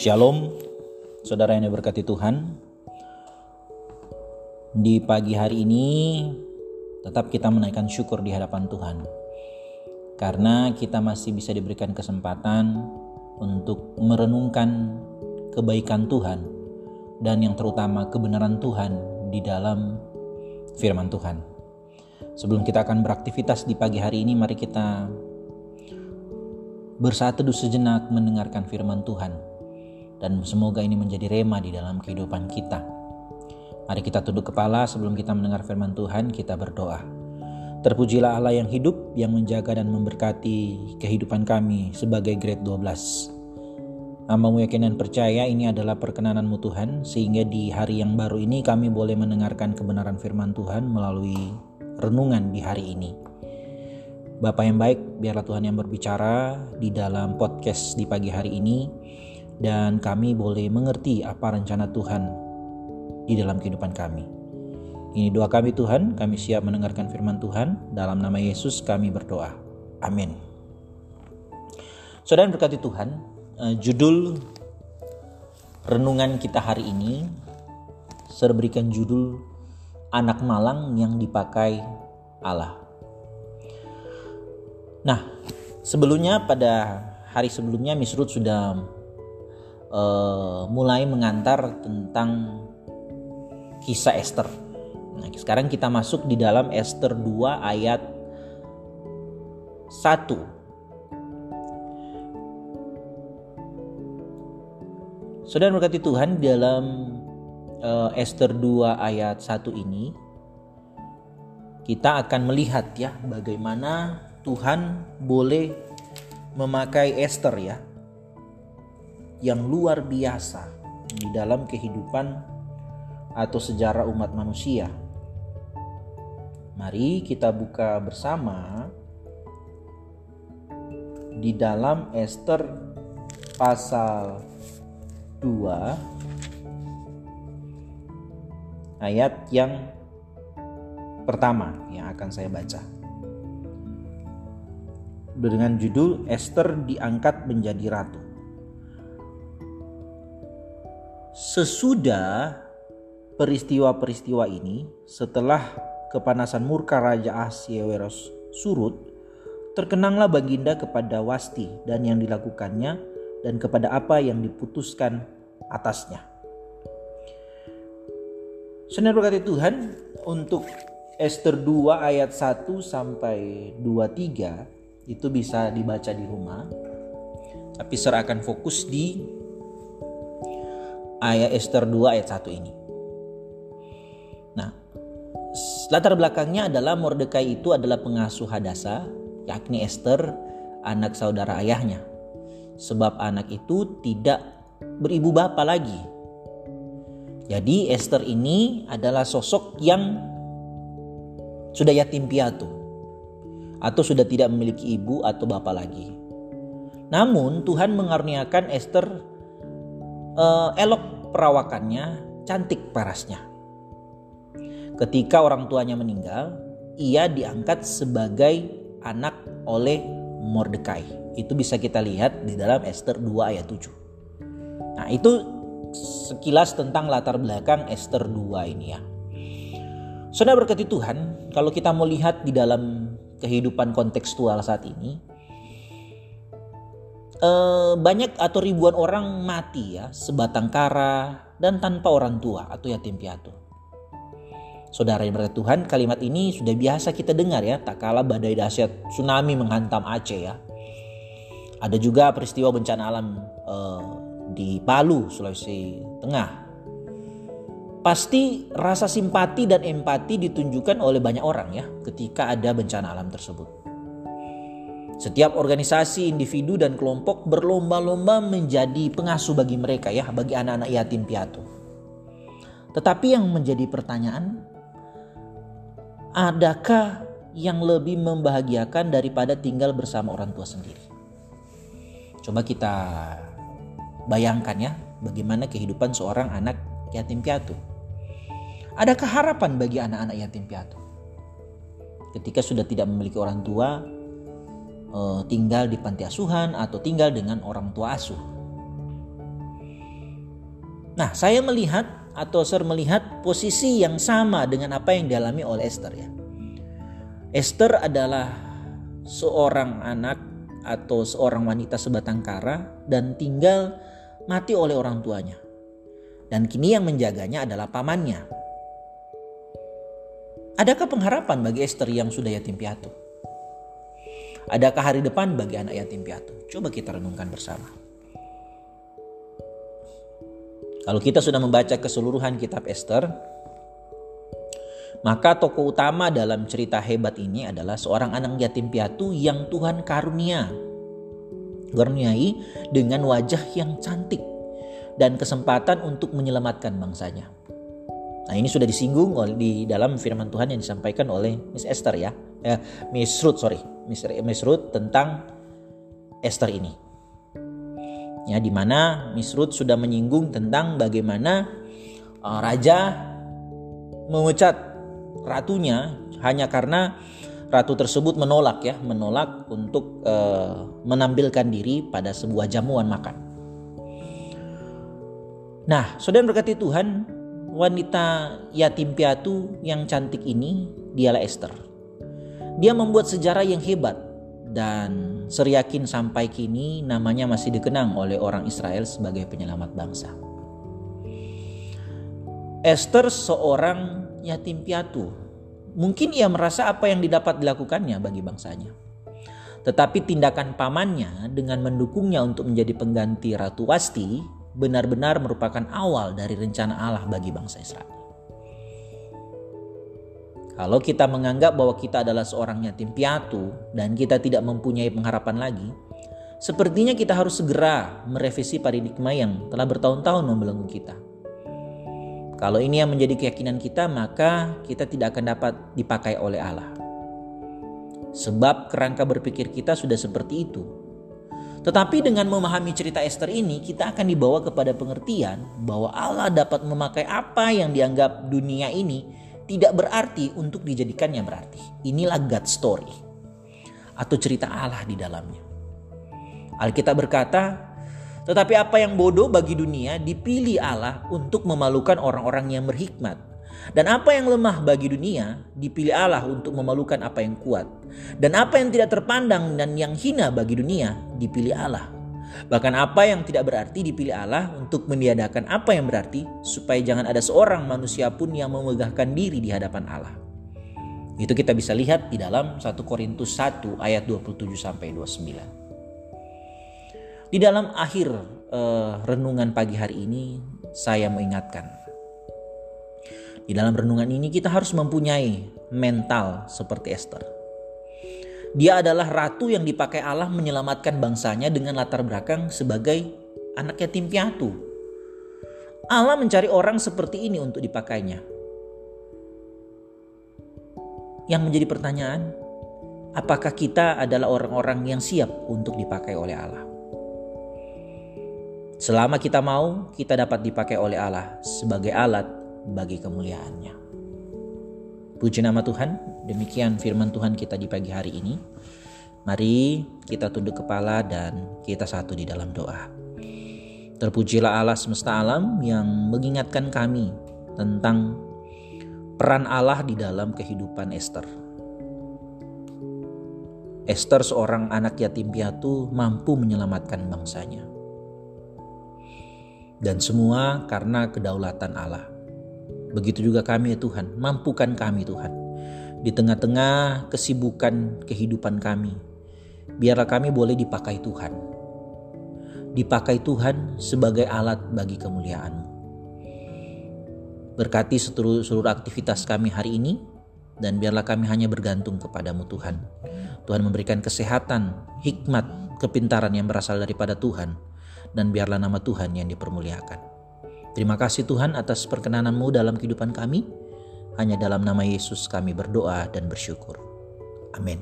Shalom, saudara yang diberkati Tuhan. Di pagi hari ini, tetap kita menaikkan syukur di hadapan Tuhan, karena kita masih bisa diberikan kesempatan untuk merenungkan kebaikan Tuhan dan yang terutama kebenaran Tuhan di dalam firman Tuhan. Sebelum kita akan beraktivitas di pagi hari ini, mari kita bersatu sejenak mendengarkan firman Tuhan dan semoga ini menjadi rema di dalam kehidupan kita. Mari kita tunduk kepala sebelum kita mendengar firman Tuhan, kita berdoa. Terpujilah Allah yang hidup, yang menjaga dan memberkati kehidupan kami sebagai grade 12. Hambamu yakin dan percaya ini adalah perkenananmu Tuhan, sehingga di hari yang baru ini kami boleh mendengarkan kebenaran firman Tuhan melalui renungan di hari ini. Bapak yang baik, biarlah Tuhan yang berbicara di dalam podcast di pagi hari ini dan kami boleh mengerti apa rencana Tuhan di dalam kehidupan kami. Ini doa kami Tuhan, kami siap mendengarkan firman Tuhan. Dalam nama Yesus kami berdoa. Amin. Saudara berkati Tuhan, eh, judul renungan kita hari ini saya berikan judul anak malang yang dipakai Allah. Nah, sebelumnya pada hari sebelumnya Miss Ruth sudah uh, mulai mengantar tentang kisah Esther. Nah, sekarang kita masuk di dalam Esther 2 ayat 1. Saudara berkati Tuhan dalam uh, Esther 2 ayat 1 ini kita akan melihat ya bagaimana Tuhan boleh memakai Esther ya yang luar biasa di dalam kehidupan atau sejarah umat manusia. Mari kita buka bersama di dalam Esther pasal 2 ayat yang pertama yang akan saya baca. Dengan judul Esther diangkat menjadi ratu. Sesudah peristiwa-peristiwa ini, setelah kepanasan murka Raja Ahasiaweros surut, terkenanglah Baginda kepada Wasti dan yang dilakukannya dan kepada apa yang diputuskan atasnya. Saudara berkati Tuhan, untuk Esther 2 ayat 1 sampai 23 itu bisa dibaca di rumah. Tapi saya akan fokus di ayat Esther 2 ayat 1 ini. Nah, latar belakangnya adalah Mordekai itu adalah pengasuh Hadasa, yakni Esther, anak saudara ayahnya. Sebab anak itu tidak beribu bapa lagi. Jadi Esther ini adalah sosok yang sudah yatim piatu atau sudah tidak memiliki ibu atau bapak lagi. Namun Tuhan mengaruniakan Esther uh, elok perawakannya, cantik parasnya. Ketika orang tuanya meninggal, ia diangkat sebagai anak oleh Mordekai. Itu bisa kita lihat di dalam Esther 2 ayat 7. Nah, itu sekilas tentang latar belakang Esther 2 ini ya. Saudara berkati Tuhan, kalau kita mau lihat di dalam kehidupan kontekstual saat ini, eh, banyak atau ribuan orang mati ya sebatang kara dan tanpa orang tua atau yatim piatu. Saudara yang berkata Tuhan, kalimat ini sudah biasa kita dengar ya, tak kalah badai dahsyat tsunami menghantam Aceh ya. Ada juga peristiwa bencana alam eh, di Palu, Sulawesi Tengah. Pasti rasa simpati dan empati ditunjukkan oleh banyak orang ya ketika ada bencana alam tersebut. Setiap organisasi, individu, dan kelompok berlomba-lomba menjadi pengasuh bagi mereka ya, bagi anak-anak yatim piatu. Tetapi yang menjadi pertanyaan, adakah yang lebih membahagiakan daripada tinggal bersama orang tua sendiri? Coba kita bayangkan ya, bagaimana kehidupan seorang anak yatim piatu. Adakah harapan bagi anak-anak yatim piatu? Ketika sudah tidak memiliki orang tua, uh, tinggal di panti asuhan atau tinggal dengan orang tua asuh. Nah, saya melihat atau Sir melihat posisi yang sama dengan apa yang dialami oleh Esther ya. Esther adalah seorang anak atau seorang wanita sebatang kara dan tinggal mati oleh orang tuanya. Dan kini yang menjaganya adalah pamannya. Adakah pengharapan bagi Esther yang sudah yatim piatu? Adakah hari depan bagi anak yatim piatu? Coba kita renungkan bersama. Kalau kita sudah membaca keseluruhan kitab Esther, maka tokoh utama dalam cerita hebat ini adalah seorang anak yatim piatu yang Tuhan karunia. Karuniai dengan wajah yang cantik dan kesempatan untuk menyelamatkan bangsanya. Nah ini sudah disinggung di dalam firman Tuhan yang disampaikan oleh Miss Esther ya. Eh, Miss Ruth sorry. Ruth tentang Esther ini. Ya di mana Miss Ruth sudah menyinggung tentang bagaimana uh, raja memecat ratunya hanya karena ratu tersebut menolak ya, menolak untuk uh, menampilkan diri pada sebuah jamuan makan. Nah, saudara berkati Tuhan, wanita yatim piatu yang cantik ini dialah Esther. Dia membuat sejarah yang hebat dan seriakin sampai kini namanya masih dikenang oleh orang Israel sebagai penyelamat bangsa. Esther seorang yatim piatu. Mungkin ia merasa apa yang didapat dilakukannya bagi bangsanya. Tetapi tindakan pamannya dengan mendukungnya untuk menjadi pengganti Ratu Wasti benar-benar merupakan awal dari rencana Allah bagi bangsa Israel. Kalau kita menganggap bahwa kita adalah seorang yatim piatu dan kita tidak mempunyai pengharapan lagi, sepertinya kita harus segera merevisi paradigma yang telah bertahun-tahun membelenggu kita. Kalau ini yang menjadi keyakinan kita, maka kita tidak akan dapat dipakai oleh Allah. Sebab kerangka berpikir kita sudah seperti itu. Tetapi dengan memahami cerita Esther ini, kita akan dibawa kepada pengertian bahwa Allah dapat memakai apa yang dianggap dunia ini tidak berarti untuk dijadikannya berarti. Inilah God story atau cerita Allah di dalamnya. Alkitab berkata, tetapi apa yang bodoh bagi dunia dipilih Allah untuk memalukan orang-orang yang berhikmat. Dan apa yang lemah bagi dunia dipilih Allah untuk memalukan apa yang kuat. Dan apa yang tidak terpandang dan yang hina bagi dunia dipilih Allah. Bahkan apa yang tidak berarti dipilih Allah untuk meniadakan apa yang berarti supaya jangan ada seorang manusia pun yang memegahkan diri di hadapan Allah. Itu kita bisa lihat di dalam 1 Korintus 1 ayat 27 sampai 29. Di dalam akhir uh, renungan pagi hari ini, saya mengingatkan. Di dalam renungan ini kita harus mempunyai mental seperti Esther. Dia adalah ratu yang dipakai Allah menyelamatkan bangsanya dengan latar belakang sebagai anak yatim piatu. Allah mencari orang seperti ini untuk dipakainya. Yang menjadi pertanyaan, apakah kita adalah orang-orang yang siap untuk dipakai oleh Allah? Selama kita mau, kita dapat dipakai oleh Allah sebagai alat bagi kemuliaannya. Puji nama Tuhan, demikian firman Tuhan kita di pagi hari ini. Mari kita tunduk kepala dan kita satu di dalam doa. Terpujilah Allah semesta alam yang mengingatkan kami tentang peran Allah di dalam kehidupan Esther. Esther seorang anak yatim piatu mampu menyelamatkan bangsanya. Dan semua karena kedaulatan Allah. Begitu juga kami ya Tuhan, mampukan kami Tuhan. Di tengah-tengah kesibukan kehidupan kami, biarlah kami boleh dipakai Tuhan. Dipakai Tuhan sebagai alat bagi kemuliaan Berkati seluruh, seluruh aktivitas kami hari ini, dan biarlah kami hanya bergantung kepadamu Tuhan. Tuhan memberikan kesehatan, hikmat, kepintaran yang berasal daripada Tuhan dan biarlah nama Tuhan yang dipermuliakan. Terima kasih Tuhan atas perkenananmu dalam kehidupan kami. Hanya dalam nama Yesus kami berdoa dan bersyukur. Amin.